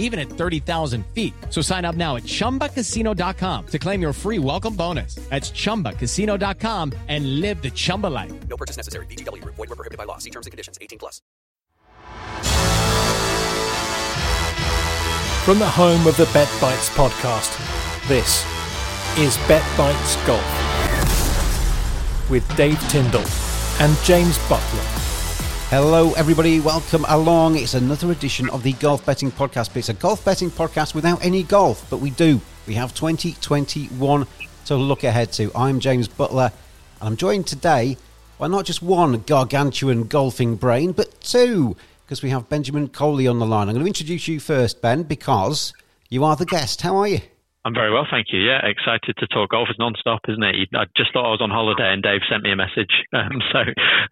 even at 30,000 feet. So sign up now at chumbacasino.com to claim your free welcome bonus. That's chumbacasino.com and live the Chumba life. No purchase necessary. VGW Group. Void were prohibited by law. See terms and conditions. 18 plus. From the home of the Bet Bites podcast, this is Bet Bites Golf with Dave Tindall and James Buttler. Hello, everybody. Welcome along. It's another edition of the Golf Betting Podcast. It's a golf betting podcast without any golf, but we do. We have 2021 to look ahead to. I'm James Buttler, and I'm joined today by not just one gargantuan golfing brain, but two, because we have Benjamin Coley on the line. I'm going to introduce you first, Ben, because you are the guest. How are you? I'm very well, thank you. Yeah, excited to talk golf. It's non-stop, isn't it? I just thought I was on holiday, and Dave sent me a message. Um, so,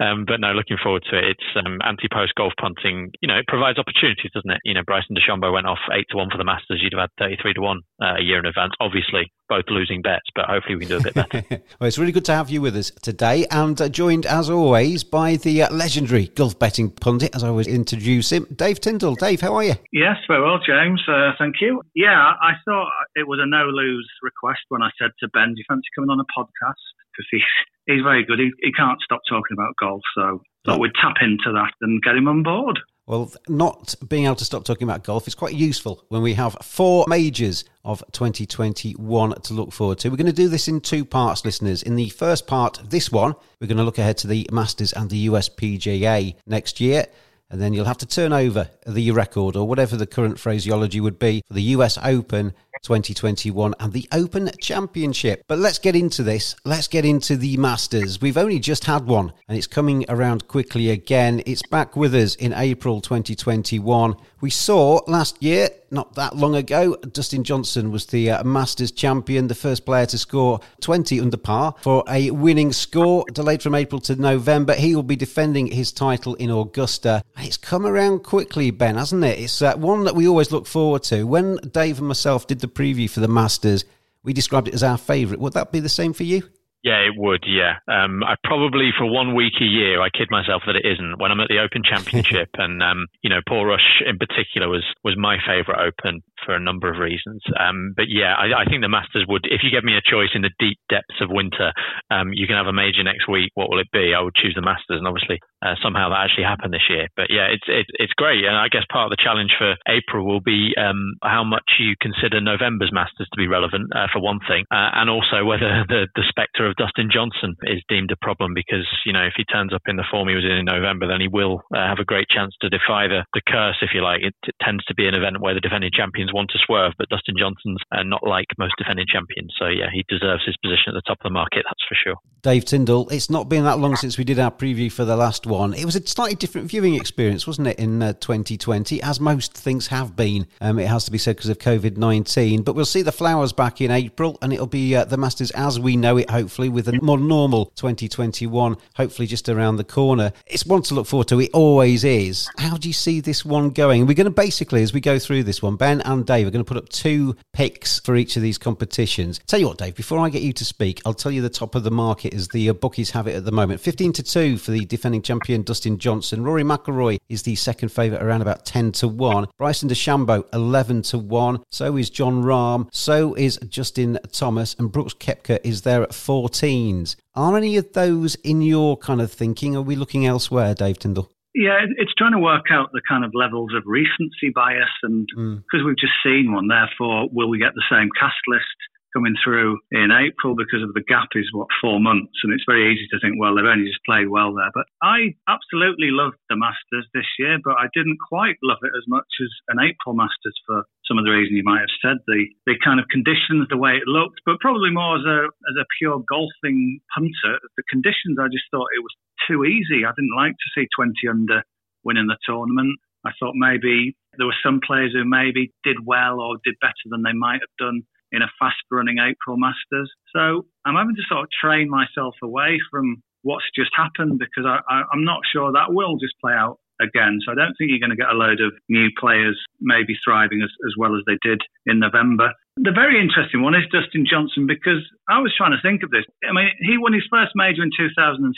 um, but no, looking forward to it. It's um, anti-post golf punting. You know, it provides opportunities, doesn't it? You know, Bryson DeChambeau went off eight to one for the Masters. You'd have had thirty-three to one uh, a year in advance. Obviously, both losing bets, but hopefully we can do a bit better. well, it's really good to have you with us today, and uh, joined as always by the uh, legendary golf betting pundit, as I always introduce him, Dave Tindall. Dave, how are you? Yes, very well, James. Uh, thank you. Yeah, I thought it was a no-lose request when I said to Ben, "Do you fancy coming on a podcast?" Because he's he's very good. He, he can't stop talking about golf, so thought we'd tap into that and get him on board. Well, not being able to stop talking about golf is quite useful when we have four majors of 2021 to look forward to. We're going to do this in two parts, listeners. In the first part, this one, we're going to look ahead to the Masters and the US PGA next year. And then you'll have to turn over the record or whatever the current phraseology would be for the US Open 2021 and the Open Championship. But let's get into this. Let's get into the Masters. We've only just had one and it's coming around quickly again. It's back with us in April 2021. We saw last year, not that long ago, Dustin Johnson was the uh, Masters champion, the first player to score 20 under par for a winning score, delayed from April to November. He will be defending his title in Augusta. It's come around quickly, Ben, hasn't it? It's uh, one that we always look forward to. When Dave and myself did the preview for the Masters, we described it as our favourite. Would that be the same for you? Yeah, it would. Yeah, um, I probably for one week a year I kid myself that it isn't. When I'm at the Open Championship, and um, you know, Portrush in particular was was my favourite Open for a number of reasons. Um, but yeah, I, I, think the Masters would. If you gave me a choice in the deep depths of winter, um, you can have a major next week. What will it be? I would choose the Masters, and obviously uh, somehow that actually happened this year. But yeah, it's it, it's great, and I guess part of the challenge for April will be um, how much you consider November's Masters to be relevant uh, for one thing, uh, and also whether the the spectre of Dustin Johnson is deemed a problem because you know if he turns up in the form he was in in November, then he will uh, have a great chance to defy the the curse, if you like. It, it tends to be an event where the defending champions want to swerve, but Dustin Johnson's uh, not like most defending champions. So yeah, he deserves his position at the top of the market, that's for sure. Dave Tindall, it's not been that long since we did our preview for the last one. It was a slightly different viewing experience, wasn't it, in uh, 2020, as most things have been. Um, it has to be said because of COVID 19. But we'll see the flowers back in April, and it'll be uh, the Masters as we know it, hopefully hopefully with a more normal 2021, hopefully just around the corner. It's one to look forward to. It always is. How do you see this one going? We're going to basically, as we go through this one, Ben and Dave are going to put up two picks for each of these competitions. Tell you what, Dave, before I get you to speak, I'll tell you the top of the market as the uh, bookies have it at the moment. 15 to 2 for the defending champion Dustin Johnson. Rory McIlroy is the second favourite around about 10 to 1. Bryson DeChambeau 11 to 1. So is Jon Rahm. So is Justin Thomas. And Brooks Koepka is there at 14s. Are any of those in your kind of thinking? Are we looking elsewhere, Dave Tindall? Yeah, it's trying to work out the kind of levels of recency bias, and hmm. because we've just seen one, therefore, will we get the same cast list coming through in April because of the gap is what four months, and it's very easy to think, well, they've only just played well there. But I absolutely loved the Masters this year, but I didn't quite love it as much as an April Masters for some of the reasons you might have said, the the kind of conditions, the way it looked, but probably more as a as a pure golfing punter, the conditions I just thought it was too easy. I didn't like to see 20 under winning the tournament. I thought maybe there were some players who maybe did well or did better than they might have done in a fast running April Masters. So I'm having to sort of train myself away from what's just happened because I, I'm not sure that will just play out again. So I don't think you're going to get a load of new players maybe thriving as, as well as they did in November. The very interesting one is Dustin Johnson because I was trying to think of this. I mean, he won his first major in 2016.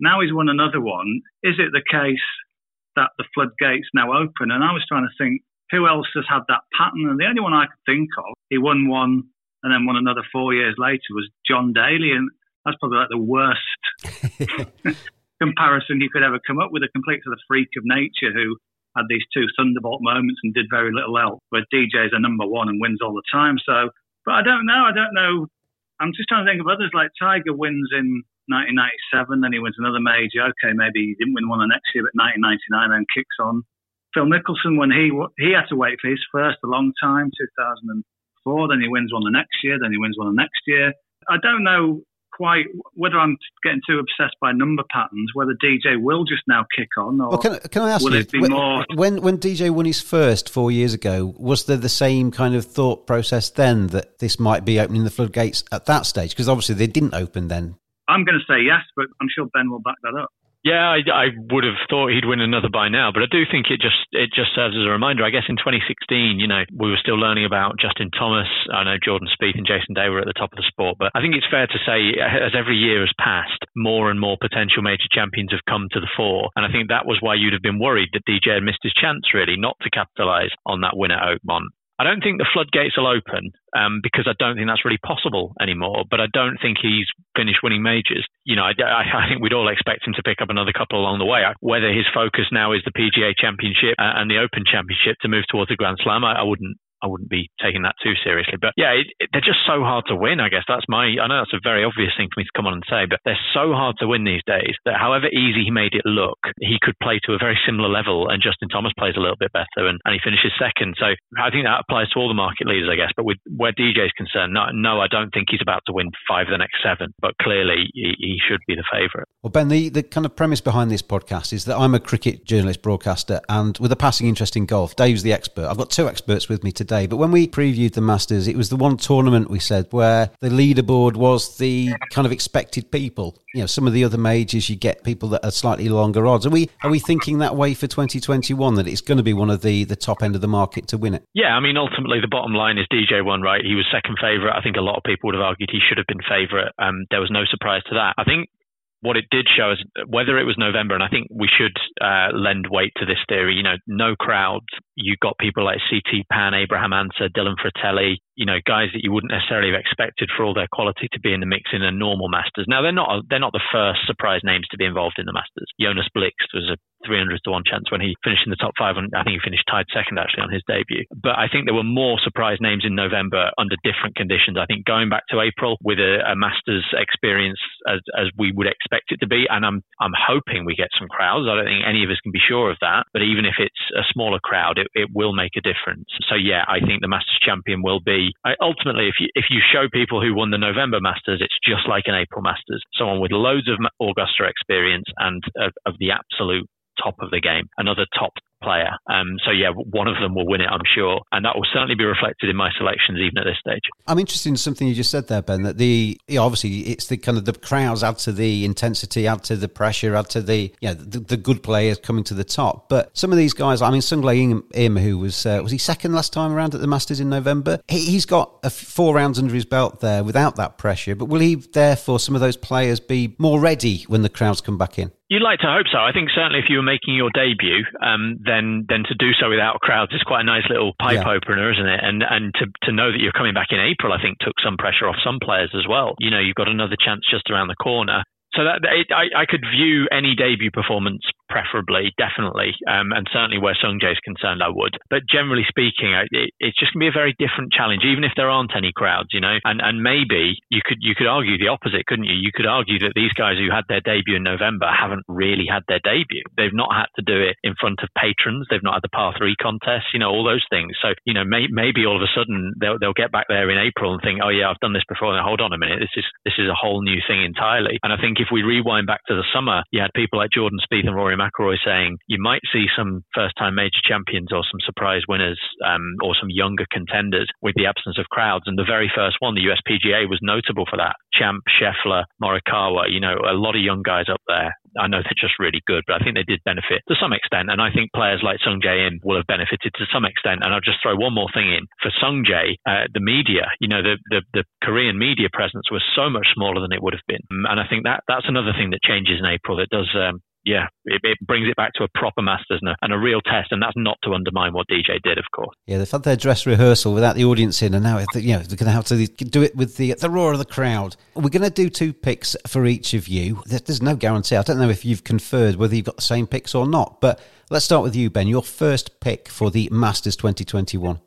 Now he's won another one. Is it the case that the floodgates now open? And I was trying to think who else has had that pattern? And the only one I could think of, he won one and then won another four years later, was John Daly. And that's probably like the worst comparison you could ever come up with a complete sort of freak of nature who had these two thunderbolt moments and did very little else. Where DJ's a number one and wins all the time. So, but I don't know. I don't know. I'm just trying to think of others like Tiger wins in 1997, then he wins another major. Okay, maybe he didn't win one the next year, but 1999 then kicks on. Phil Mickelson, when he he had to wait for his first a long time, 2004, then he wins one the next year, then he wins one the next year. I don't know quite whether I'm getting too obsessed by number patterns, whether DJ will just now kick on, or Well, can, can I ask will you, it be when, more? when when DJ won his first four years ago, was there the same kind of thought process then that this might be opening the floodgates at that stage? Because obviously they didn't open then. I'm going to say yes, but I'm sure Ben will back that up. Yeah, I, I would have thought he'd win another by now, but I do think it just it just serves as a reminder. I guess in 2016, you know, we were still learning about Justin Thomas. I know Jordan Spieth and Jason Day were at the top of the sport, but I think it's fair to say as every year has passed, more and more potential major champions have come to the fore, and I think that was why you'd have been worried that DJ had missed his chance really not to capitalise on that win at Oakmont. I don't think the floodgates will open um, because I don't think that's really possible anymore. But I don't think he's finished winning majors. You know, I, I, I think we'd all expect him to pick up another couple along the way. Whether his focus now is the PGA Championship uh, and the Open Championship to move towards a Grand Slam, I, I wouldn't. I wouldn't be taking that too seriously. But yeah, it, it, they're just so hard to win. I guess that's my. I know that's a very obvious thing for me to come on and say, but they're so hard to win these days that however easy he made it look, he could play to a very similar level, and Justin Thomas plays a little bit better, and, and he finishes second. So I think that applies to all the market leaders, I guess. But with where DJ's concerned, no, no I don't think he's about to win five of the next seven, but clearly he, he should be the favourite. Well, Ben, the, the kind of premise behind this podcast is that I'm a cricket journalist, broadcaster, and with a passing interest in golf, Dave's the expert. I've got two experts with me today, but when we previewed the Masters, it was the one tournament we said where the leaderboard was the kind of expected people. You know, some of the other majors, you get people that are slightly longer odds. Are we are we thinking that way for 2021 that it's going to be one of the the top end of the market to win it? Yeah, I mean, ultimately, the bottom line is DJ won, right? He was second favourite. I think a lot of people would have argued he should have been favourite. Um, there was no surprise to that. I think what it did show is whether it was November, and I think we should uh, lend weight to this theory. You know, no crowds. You got people like CT Pan, Abraham Ancer, Dylan Frittelli. You know, guys that you wouldn't necessarily have expected for all their quality to be in the mix in a normal Masters. Now they're not they're not the first surprise names to be involved in the Masters. Jonas Blixt was a 300 to one chance when he finished in the top five. And I think he finished tied second actually on his debut. But I think there were more surprise names in November under different conditions. I think going back to April with a, a Masters experience as, as we would expect it to be, and I'm I'm hoping we get some crowds. I don't think any of us can be sure of that. But even if it's a smaller crowd, it, it will make a difference. So yeah, I think the Masters champion will be I, ultimately if you if you show people who won the November Masters, it's just like an April Masters. Someone with loads of Augusta experience and of, of the absolute top of the game. Another top player. Um, so yeah, one of them will win it, I'm sure, and that will certainly be reflected in my selections even at this stage. I'm interested in something you just said there, Ben. That the you know, obviously it's the kind of the crowds add to the intensity, add to the pressure, add to the yeah the, the good players coming to the top. But some of these guys, I mean, Sungjae Im, who was uh, was he second last time around at the Masters in November? He, has got four rounds under his belt there without that pressure. But will he therefore some of those players be more ready when the crowds come back in? You'd like to hope so. I think certainly if you were making your debut, um, then then to do so without crowds is quite a nice little pipe yeah. opener, isn't it? And and to, to know that you're coming back in April, I think took some pressure off some players as well. You know, you've got another chance just around the corner. So that it, I, I could view any debut performance preferably, definitely, um, and certainly where Sungjae is concerned, I would. But generally speaking, it, it's just going to be a very different challenge, even if there aren't any crowds, you know. And and maybe you could you could argue the opposite, couldn't you? You could argue that these guys who had their debut in November haven't really had their debut. They've not had to do it in front of patrons. They've not had the par three contest, you know, all those things. So you know, may, maybe all of a sudden they'll they'll get back there in April and think, oh yeah, I've done this before. And hold on a minute, this is this is a whole new thing entirely. And I think if we rewind back to the summer, you had people like Jordan Spieth and Rory McIlroy saying you might see some first-time major champions or some surprise winners um, or some younger contenders with the absence of crowds. And the very first one, the USPGA, was notable for that. Champ, Scheffler, Morikawa, you know, a lot of young guys up there. I know they're just really good, but I think they did benefit to some extent. And I think players like Sungjae Im will have benefited to some extent. And I'll just throw one more thing in for Sungjae, uh, the media, you know, the, the, the Korean media presence was so much smaller than it would have been. And I think that that's another thing that changes in April that does um, yeah, it, it, brings it back to a proper Masters and a, and a, real test, and that's not to undermine what DJ did, of course. Yeah, they've had their dress rehearsal without the audience in, and now you know they're going to have to do it with the the roar of the crowd. We're going to do two picks for each of you. There's no guarantee. I don't know if you've conferred whether you've got the same picks or not, but let's start with you, Ben. Your first pick for the Masters 2021.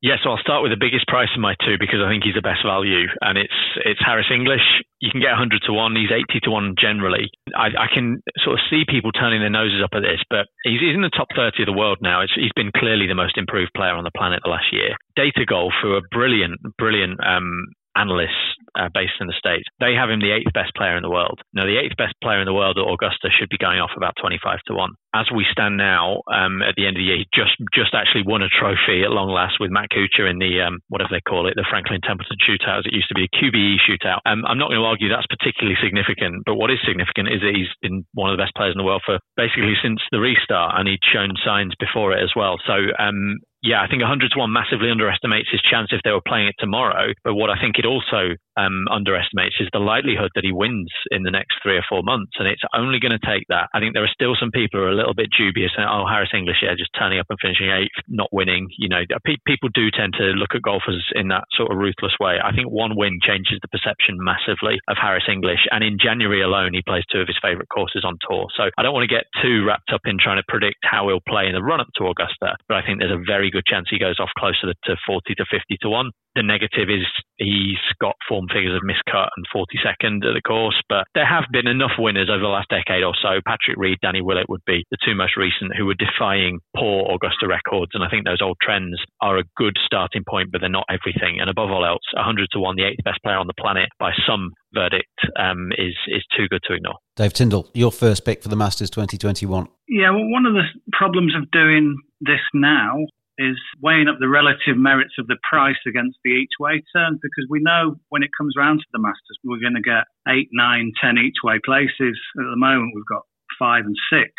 Yeah, so I'll start with the biggest price of my two because I think he's the best value, and it's it's Harris English. You can get 100 to one. He's 80 to one generally. I, I can sort of see people turning their noses up at this, but he's, he's in the top 30 of the world now. It's, he's been clearly the most improved player on the planet the last year. Data Golf, who are brilliant, brilliant um, analysts uh, based in the States, they have him the eighth best player in the world. Now, the eighth best player in the world at Augusta should be going off about 25 to 1. As we stand now, um, at the end of the year, he just just actually won a trophy at long last with Matt Kuchar in the, um, whatever they call it, the Franklin Templeton shootout, as it used to be, a QBE shootout. Um, I'm not going to argue that's particularly significant, but what is significant is that he's been one of the best players in the world for basically since the restart, and he'd shown signs before it as well. So um, yeah, I think 100 to 1 massively underestimates his chance if they were playing it tomorrow. But what I think it also um, underestimates is the likelihood that he wins in the next three or four months. And it's only going to take that. I think there are still some people who are a little bit dubious. And, oh, Harris English, yeah, just turning up and finishing eighth, not winning. You know, pe- people do tend to look at golfers in that sort of ruthless way. I think one win changes the perception massively of Harris English. And in January alone, he plays two of his favourite courses on tour. So I don't want to get too wrapped up in trying to predict how he'll play in the run up to Augusta. But I think there's a very good chance he goes off closer to 40 to 50 to 1. The negative is he's got form figures of miscut and 42nd at the course, but there have been enough winners over the last decade or so. Patrick Reed, Danny Willett would be the two most recent who were defying poor Augusta records. And I think those old trends are a good starting point, but they're not everything. And above all else, 100 to 1, the eighth best player on the planet by some verdict um, is is too good to ignore. Dave Tindall, your first pick for the Masters 2021. Yeah, well, one of the problems of doing this now is weighing up the relative merits of the price against the each way terms because we know when it comes around to the Masters, we're going to get eight, nine, ten each way places. At the moment, we've got five and six.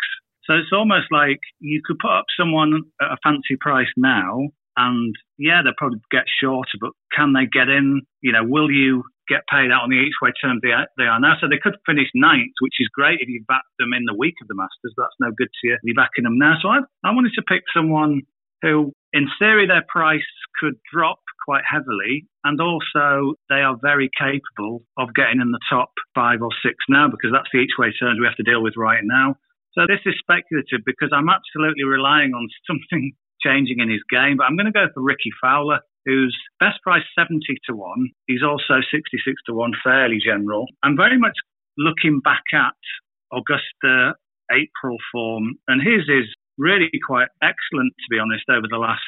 So it's almost like you could put up someone at a fancy price now, and yeah, they'll probably get shorter, but can they get in? You know, will you get paid out on the each way terms they are, now? So they could finish ninth, which is great if you back them in the week of the Masters, that's no good to you you're backing them now. So I, I wanted to pick someone who, in theory, their price could drop quite heavily, and also they are very capable of getting in the top five or six now because that's the each way turns we have to deal with right now. So this is speculative because I'm absolutely relying on something changing in his game, but I'm going to go for Rickie Fowler. Who's best price 70 to 1. He's also 66 to 1, fairly general. I'm very much looking back at Augusta April form, and his is really quite excellent, to be honest, over the last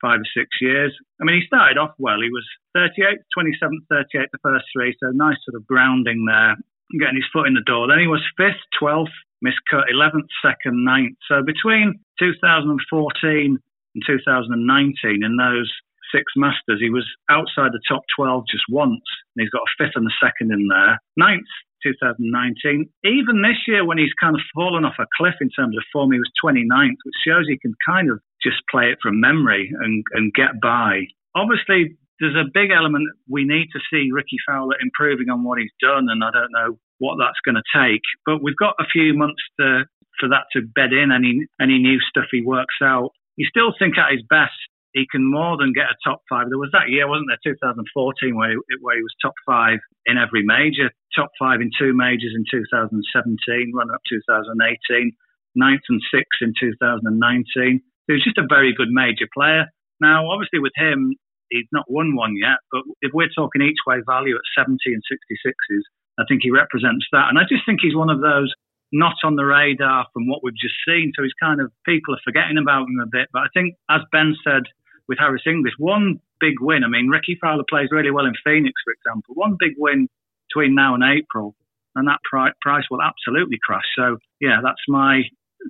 five or six years. I mean, he started off well. He was 38, 27, 38 the first three, so nice sort of grounding there. getting his foot in the door. Then he was fifth, 12th, miscut, 11th, second, ninth. So between 2014 and 2019, in those six Masters, he was outside the top 12 just once, and he's got a fifth and a second in there. Ninth, 2019. Even this year, when he's kind of fallen off a cliff in terms of form, he was 29th, which shows he can kind of just play it from memory and, and get by. Obviously, there's a big element we need to see Rickie Fowler improving on what he's done, and I don't know what that's going to take. But we've got a few months to, for that to bed in any any new stuff he works out. You still think at his best he can more than get a top five. There was that year, wasn't there, 2014, where he, where he was top five in every major, top five in two majors in 2017, runner up 2018, ninth and sixth in 2019. He was just a very good major player. Now, obviously, with him, he's not won one yet, but if we're talking each way value at 70 and 66s, I think he represents that. And I just think he's one of those not on the radar from what we've just seen. So he's kind of, people are forgetting about him a bit. But I think, as Ben said with Harris English. One big win. I mean, Rickie Fowler plays really well in Phoenix, for example. One big win between now and April, and that price will absolutely crash. So, yeah, that's my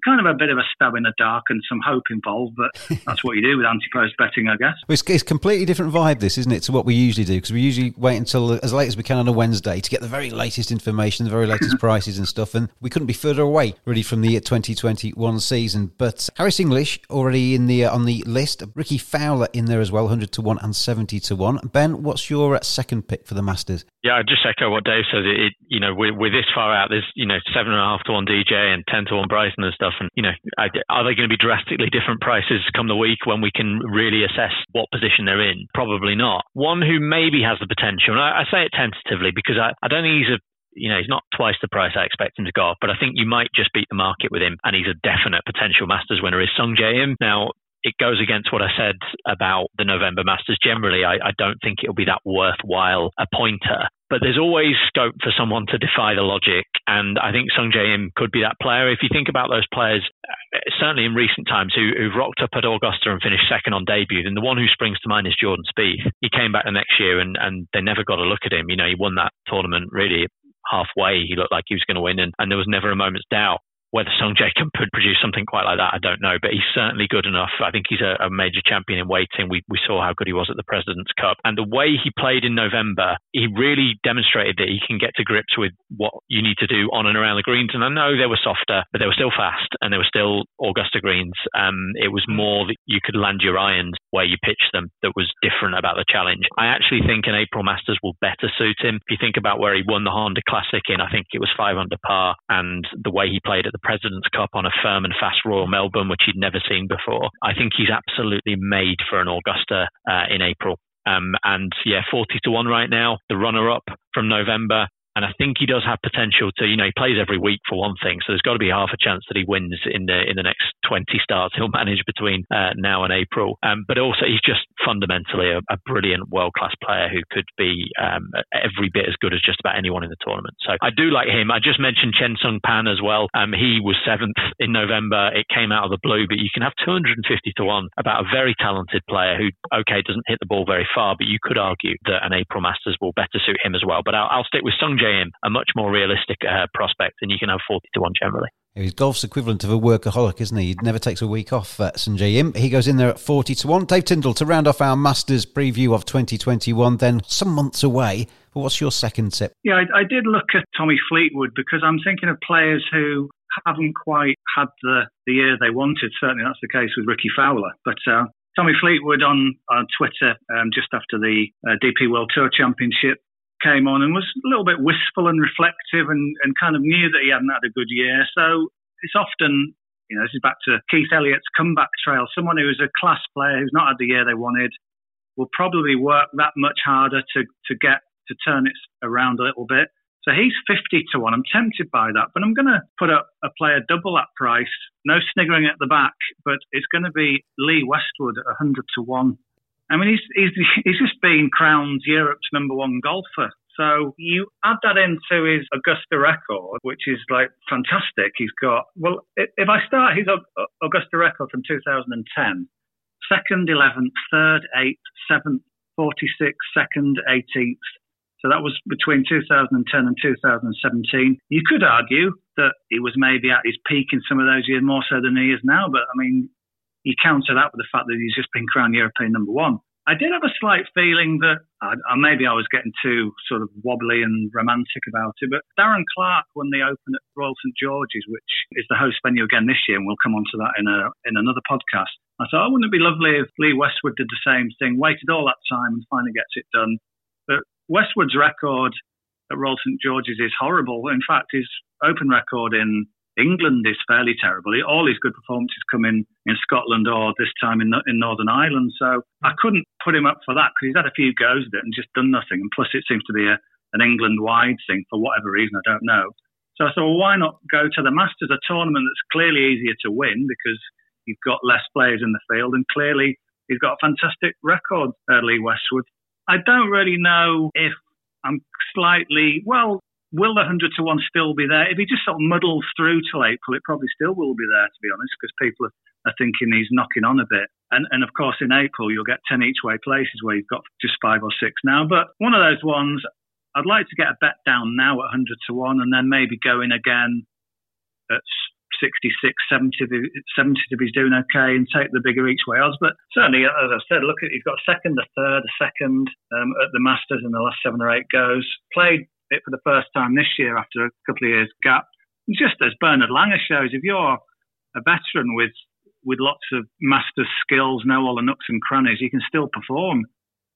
kind of a bit of a stab in the dark and some hope involved, but that's what you do with anti-post betting, I guess. It's, it's completely different vibe, this, isn't it, to what we usually do? Because we usually wait until as late as we can on a Wednesday to get the very latest information, the very latest prices and stuff, and we couldn't be further away, really, from the 2021 season. But Harris English already in the uh, on the list, Rickie Fowler in there as well, 100 to 1 and 70 to 1. Ben, what's your uh, second pick for the Masters? Yeah, I just echo what Dave says. It, you know, we're, we're this far out. There's, you know, seven and a half to one DJ and 10 to one Bryson and stuff. And, you know, are they going to be drastically different prices come the week when we can really assess what position they're in? Probably not. One who maybe has the potential, and I, I say it tentatively because I, I don't think he's a you know, he's not twice the price I expect him to go, but I think you might just beat the market with him, and he's a definite potential Masters winner. Is Sungjae Im now? it goes against what I said about the November Masters. Generally, I, I, don't think it'll be that worthwhile a pointer. But there's always scope for someone to defy the logic. And I think Sungjae Im could be that player. If you think about those players, uh, certainly in recent times, who, who've rocked up at Augusta and finished second on debut, then the one who springs to mind is Jordan Spieth. He came back the next year and, and they never got a look at him. You know, he won that tournament really halfway. He looked like he was going to win, and, and there was never a moment's doubt whether Song Sungjae can produce something quite like that, I don't know. But he's certainly good enough. I think he's a, a, major champion in waiting. We, we saw how good he was at the President's Cup. And the way he played in November, he really demonstrated that he can get to grips with what you need to do on and around the greens. And I know they were softer, but they were still fast and they were still Augusta greens. Um, it was more that you could land your irons where you pitch them that was different about the challenge. I actually think an April Masters will better suit him. If you think about where he won the Honda Classic in, I think it was five under par, and the way he played at the President's Cup on a firm and fast Royal Melbourne, which he'd never seen before. I think he's absolutely made for an Augusta uh, in April. Um, and yeah, 40 to 1 right now. The runner up from November and I think he does have potential to, you know, he plays every week for one thing. So there's got to be half a chance that he wins in the in the next 20 starts he'll manage between uh, now and April. Um, but also he's just fundamentally a, a brilliant world class player who could be um, every bit as good as just about anyone in the tournament. So I do like him. I just mentioned Cheng Tsung Pan as well. Um, he was seventh in November. It came out of the blue, but you can have 250 to one about a very talented player who, okay, doesn't hit the ball very far, but you could argue that an April Masters will better suit him as well. But I'll, I'll stick with Sung Jae Im, a much more realistic uh, prospect, and you can have 40 to 1 generally. He's golf's equivalent of a workaholic, isn't he? He never takes a week off, uh, Sungjae Im. He goes in there at 40 to 1. Dave Tindall, to round off our Masters preview of 2021, then some months away. But what's your second tip? Yeah, I, I did look at Tommy Fleetwood because I'm thinking of players who haven't quite had the, the year they wanted. Certainly that's the case with Rickie Fowler. But uh, Tommy Fleetwood on, on Twitter um, just after the uh, DP World Tour Championship came on and was a little bit wistful and reflective and, and kind of knew that he hadn't had a good year. So it's often, you know, this is back to Keith Elliott's comeback trail. Someone who is a class player who's not had the year they wanted will probably work that much harder to, to get to turn it around a little bit. So he's 50 to 1. I'm tempted by that, but I'm going to put up a player double that price. No sniggering at the back, but it's going to be Lee Westwood at 100 to 1. I mean, he's, he's, he's just been crowned Europe's number one golfer. So you add that into his Augusta record, which is like fantastic. He's got, well, if I start his Augusta record from 2010, second, 11th, third, 8th, 7th, 46th, second, 18th, So that was between 2010 and 2017. You could argue that he was maybe at his peak in some of those years more so than he is now, but I mean, you counter that with the fact that he's just been crowned European number one. I did have a slight feeling that maybe I was getting too sort of wobbly and romantic about it, but Darren Clarke won the Open at Royal St George's, which is the host venue again this year, and we'll come on to that in a in another podcast. I thought, oh, wouldn't it be lovely if Lee Westwood did the same thing, waited all that time and finally gets it done? But Westwood's record at Royal St George's is horrible. In fact, his Open record in England is fairly terrible. All his good performances come in, in Scotland or this time in, in Northern Ireland. So I couldn't put him up for that because he's had a few goes at it and just done nothing. And plus, it seems to be a, an England wide thing for whatever reason, I don't know. So I thought, well, why not go to the Masters, a tournament that's clearly easier to win because you've got less players in the field and clearly he's got a fantastic record, uh, Lee Westwood. I don't really know if I'm slightly, well, will the 100 to 1 still be there? If he just sort of muddles through till April, it probably still will be there, to be honest, because people are, thinking he's knocking on a bit. And, and of course, in April, you'll get 10 each way places where you've got just five or six now. But one of those ones, I'd like to get a bet down now at 100 to 1 and then maybe go in again at 66, 70, 70 if he's doing okay and take the bigger each way odds. But certainly, as I said, look at he's got a second, a third, a second um, at the Masters in the last seven or eight goes. Played it for the first time this year after a couple of years gap. Just as Bernard Langer shows, if you're a veteran with with lots of master skills, know all the nooks and crannies, you can still perform.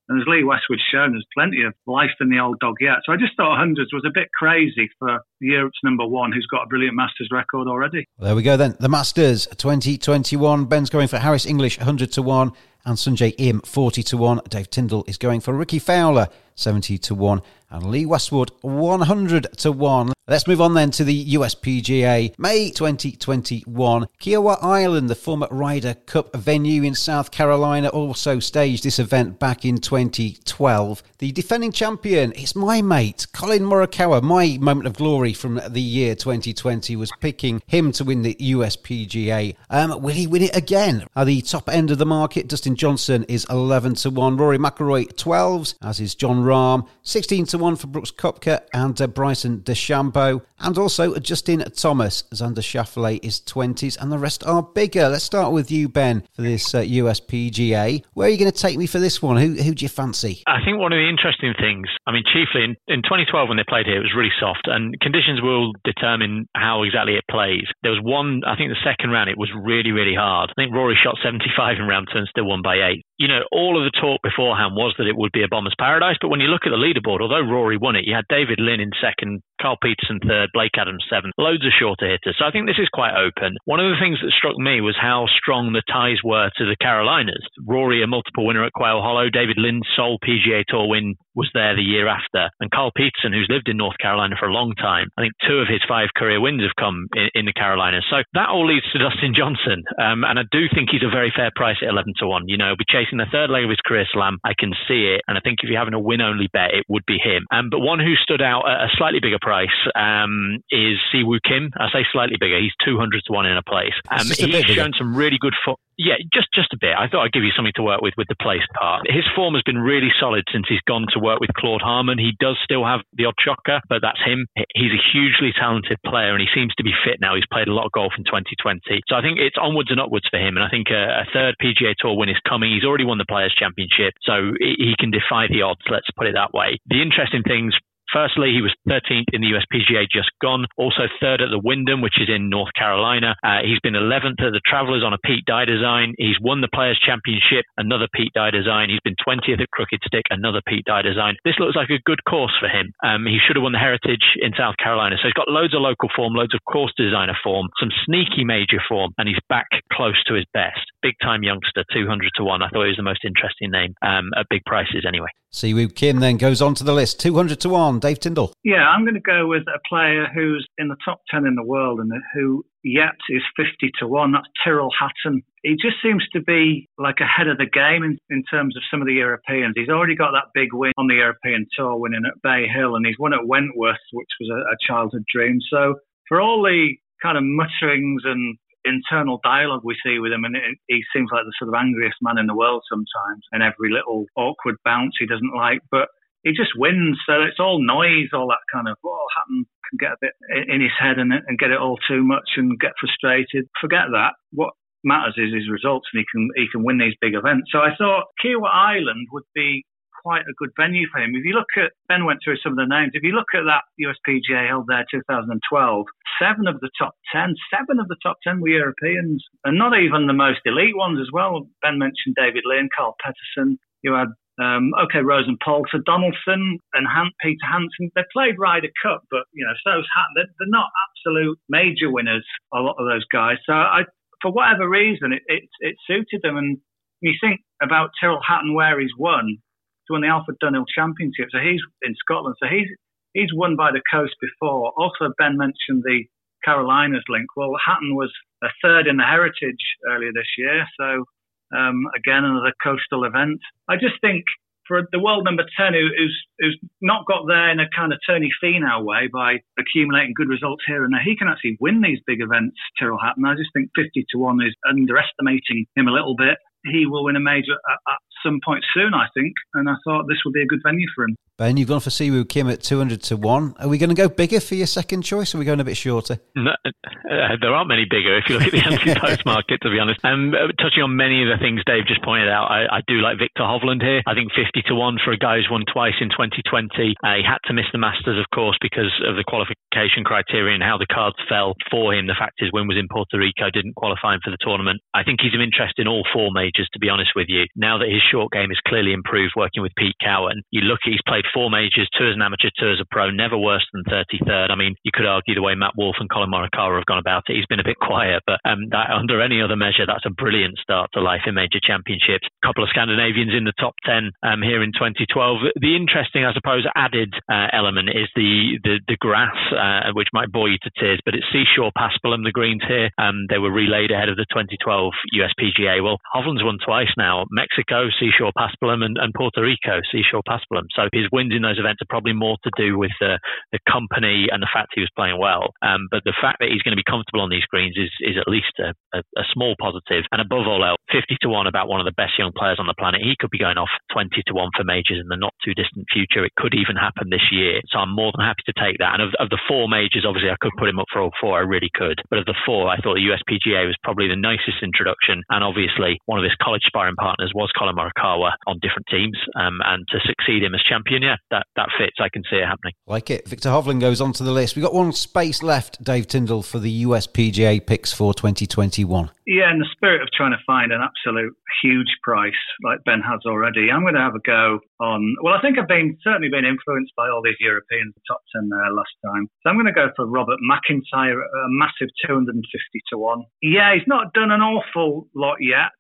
And as Lee Westwood's shown, there's plenty of life in the old dog yet. So I just thought hundreds was a bit crazy for Europe's number one, who's got a brilliant Masters record already. Well, there we go then. The Masters 2021. Ben's going for Harris English 100 to 1 and Sungjae Im 40 to 1. Dave Tindall is going for Rickie Fowler 70 to 1 and Lee Westwood 100 to 1. Let's move on then to the USPGA May 2021. Kiawah Island, the former Ryder Cup venue in South Carolina, also staged this event back in 2012. The defending champion, it's my mate, Collin Morikawa. My moment of glory from the year 2020 was picking him to win the USPGA. Um, will he win it again? At the top end of the market, Dustin Johnson is 11 to 1, Rory McIlroy 12s, as is Jon Rahm, 16 to 1 for Brooks Koepka and uh, Bryson DeChambeau, and also Justin Thomas. Xander Schauffele is 20s, and the rest are bigger. Let's start with you, Ben, for this uh, USPGA. Where are you going to take me for this one? Who, who do you fancy? I think one of the interesting things, I mean, chiefly in, in 2012 when they played here, it was really soft, and conditions will determine how exactly it plays. There was one, I think the second round, it was really, really hard. I think Rory shot 75 in round two and still won by eight you know, all of the talk beforehand was that it would be a bomber's paradise. But when you look at the leaderboard, although Rory won it, you had David Lynn in second, Carl Pettersson third, Blake Adams seventh, loads of shorter hitters. So I think this is quite open. One of the things that struck me was how strong the ties were to the Carolinas. Rory, a multiple winner at Quail Hollow, David Lynn's sole PGA Tour win was there the year after, and Carl Pettersson, who's lived in North Carolina for a long time, I think two of his five career wins have come in, in the Carolinas. So that all leads to Dustin Johnson, um, and I do think he's a very fair price at 11 to 1. You know, be chasing the third leg of his career slam. I can see it. And I think if you're having a win only bet, it would be him. Um, but one who stood out at a slightly bigger price um, is Siwoo Kim. I say slightly bigger. He's 200 to 1 in a place. Um, he's shown some really good foot. Yeah, just just a bit. I thought I'd give you something to work with with the place part. His form has been really solid since he's gone to work with Claude Harmon. He does still have the odd shocker, but that's him. He's a hugely talented player and he seems to be fit now. He's played a lot of golf in 2020. So I think it's onwards and upwards for him. And I think a, a third PGA Tour win is coming. He's already won the Players' Championship, so he can defy the odds, let's put it that way. The interesting things Firstly, he was 13th in the USPGA just gone, also third at the Wyndham, which is in North Carolina. Uh, he's been 11th at the Travelers on a Pete Dye design. He's won the Players Championship, another Pete Dye design. He's been 20th at Crooked Stick, another Pete Dye design. This looks like a good course for him. Um, he should have won the Heritage in South Carolina. So he's got loads of local form, loads of course designer form, some sneaky major form, and he's back close to his best. Big time youngster, 200 to 1. I thought he was the most interesting name um, at big prices anyway. Siwoo Kim then goes on to the list, 200 to 1. Dave Tindall. Yeah, I'm going to go with a player who's in the top 10 in the world and who yet is 50 to 1. That's Tyrrell Hatton. He just seems to be like ahead of the game in, in terms of some of the Europeans. He's already got that big win on the European Tour, winning at Bay Hill, and he's won at Wentworth, which was a, a childhood dream. So for all the kind of mutterings and internal dialogue we see with him, and it, he seems like the sort of angriest man in the world sometimes, and every little awkward bounce he doesn't like. But he just wins. So it's all noise, all that kind of, oh, Hatton can get a bit in his head and, and get it all too much and get frustrated. Forget that. What matters is his results and he can, he can win these big events. So I thought Kiawah Island would be quite a good venue for him. If you look at, Ben went through some of the names. If you look at that USPGA held there 2012, seven of the top 10, seven of the top 10 were Europeans and not even the most elite ones as well. Ben mentioned David Lee and Carl Pettersson. You had um, okay, Rosen Poulter, Donaldson, and Han- Peter Hanson. They played Ryder Cup, but you know, so's Hatton. They're, they're, not absolute major winners. A lot of those guys. So I, for whatever reason, it, it, it suited them. And you think about Tyrrell Hatton, where he's won to win the Alfred Dunhill Championship. So he's in Scotland. So he's he's won by the coast before. Also, Ben mentioned the Carolinas link. Well, Hatton was a third in the Heritage earlier this year. So um, again, another coastal event. I just think for the world number 10 who, who's, who's not got there in a kind of Tony Finau way by accumulating good results here and there, he can actually win these big events, Tyrrell Hatton. I just think 50 to 1 is underestimating him a little bit. He will win a major at, some point soon, I think, and I thought this would be a good venue for him. Ben, you've gone for Siwoo Kim at 200 to 1. Are we going to go bigger for your second choice, or are we going a bit shorter? No, uh, there aren't many bigger if you look at the anti-post market, to be honest. Um, uh, touching on many of the things Dave just pointed out, I, I, do like Viktor Hovland here. I think 50 to 1 for a guy who's won twice in 2020. Uh, he had to miss the Masters, of course, because of the qualification criteria and how the cards fell for him. The fact his win was in Puerto Rico, didn't qualify him for the tournament. I think he's of interest in all four majors, to be honest with you. Now that his short game is clearly improved working with Pete Cowan, you look at he's played four majors, two as an amateur, two as a pro, never worse than 33rd. I mean, you could argue the way Matt Wolff and Collin Morikawa have gone about it. He's been a bit quiet, but um, that, under any other measure, that's a brilliant start to life in major championships. A couple of Scandinavians in the top 10 um, here in 2012. The interesting, I suppose, added uh, element is the the, the grass, uh, which might bore you to tears, but it's Seashore Paspalum, the greens here. Um, they were relayed ahead of the 2012 USPGA. Well, Hovland's won twice now Mexico, Seashore Paspalum, and, and Puerto Rico, Seashore Paspalum. So his wins in those events are probably more to do with the, the company and the fact he was playing well. Um, but the fact that he's going to be comfortable on these greens is, is at least a, a, a small positive. And above all else, 50 to 1 about one of the best young players on the planet. He could be going off 20 to 1 for majors in the not too distant future. It could even happen this year. So I'm more than happy to take that. And of, of the four majors, obviously, I could put him up for all four. I really could. But of the four, I thought the USPGA was probably the nicest introduction. And obviously, one of his college sparring partners was Collin Morikawa on different teams. Um, and to succeed him as champion, yeah, that, that fits. I can see it happening. Like it. Viktor Hovland goes onto the list. We've got one space left, Dave Tindall, for the US PGA picks for 2021. Yeah, in the spirit of trying to find an absolute huge price like Ben has already, I'm going to have a go on. Well, I think I've been certainly been influenced by all these Europeans, the top 10 there last time. So I'm going to go for Robert McIntyre, a massive 250 to 1. Yeah, he's not done an awful lot yet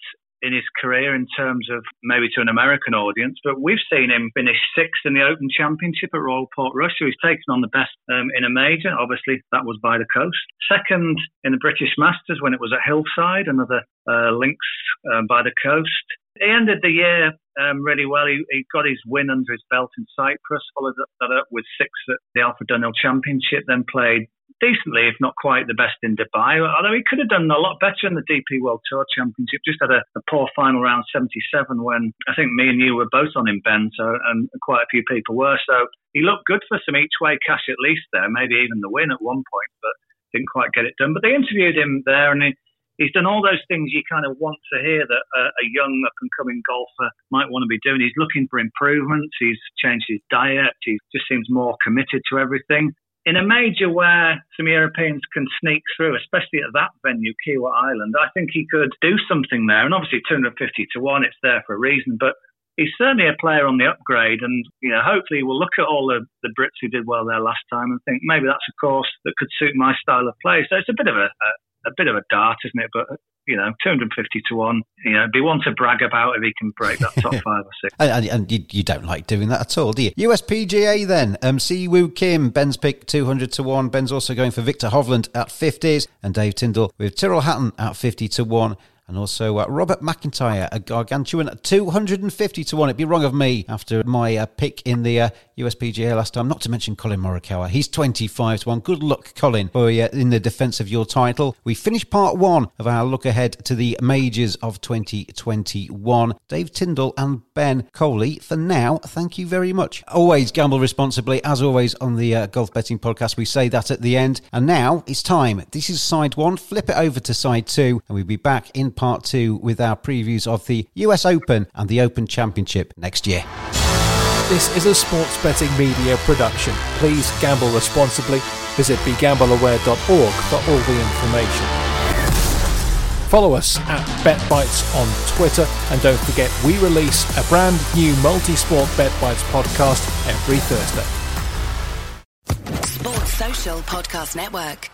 in his career in terms of maybe to an American audience, but we've seen him finish sixth in the Open Championship at Royal Portrush. So he's taken on the best um, in a major. Obviously, that was by the coast. Second in the British Masters when it was at Hillside, another uh, links um, by the coast. He ended the year um, really well. He, he, got his win under his belt in Cyprus, followed that up with six at the Alfred Dunhill Championship, then played decently, if not quite the best in Dubai. Although he could have done a lot better in the DP World Tour Championship. Just had a, a poor final round 77 when I think me and you were both on him, Ben. So and quite a few people were. So he looked good for some each way cash at least there, maybe even the win at one point, but didn't quite get it done. But they interviewed him there and. He, he's done all those things you kind of want to hear that a, a young up and coming golfer might want to be doing. He's looking for improvements. He's changed his diet. He just seems more committed to everything in a major where some Europeans can sneak through, especially at that venue, Kiawah Island, I think he could do something there. And obviously, 250 to 1, it's there for a reason. But he's certainly a player on the upgrade. And, you know, hopefully we'll look at all the, the Brits who did well there last time and think maybe that's a course that could suit my style of play. So it's a bit of a, a a bit of a dart, isn't it? But you know, 250 to one. You know, be one to brag about if he can break that top five or six. and, and you, you, don't like doing that at all, do you? USPGA then. Um, Siwoo Kim, Ben's pick 200 to one. Ben's also going for Viktor Hovland at 50s, and Dave Tindall with Tyrrell Hatton at 50 to one. And also uh, Robert McIntyre, a gargantuan 250 to 1. It'd be wrong of me after my uh, pick in the uh, USPGA last time, not to mention Collin Morikawa. He's 25 to 1. Good luck, Collin, for uh, in the defence of your title. We finished part one of our look ahead to the majors of 2021. Dave Tindall and Ben Coley, for now, thank you very much. Always gamble responsibly, as always on the uh, Golf Betting Podcast. We say that at the end. And now it's time. This is side one. Flip it over to side two, and we'll be back in part two with our previews of the US Open and the Open Championship next year. This is a sports betting media production. Please gamble responsibly. Visit begambleaware.org for all the information. Follow us at BetBites on Twitter, and don't forget we release a brand new multi-sport BetBites podcast every Thursday. Sports Social Podcast Network.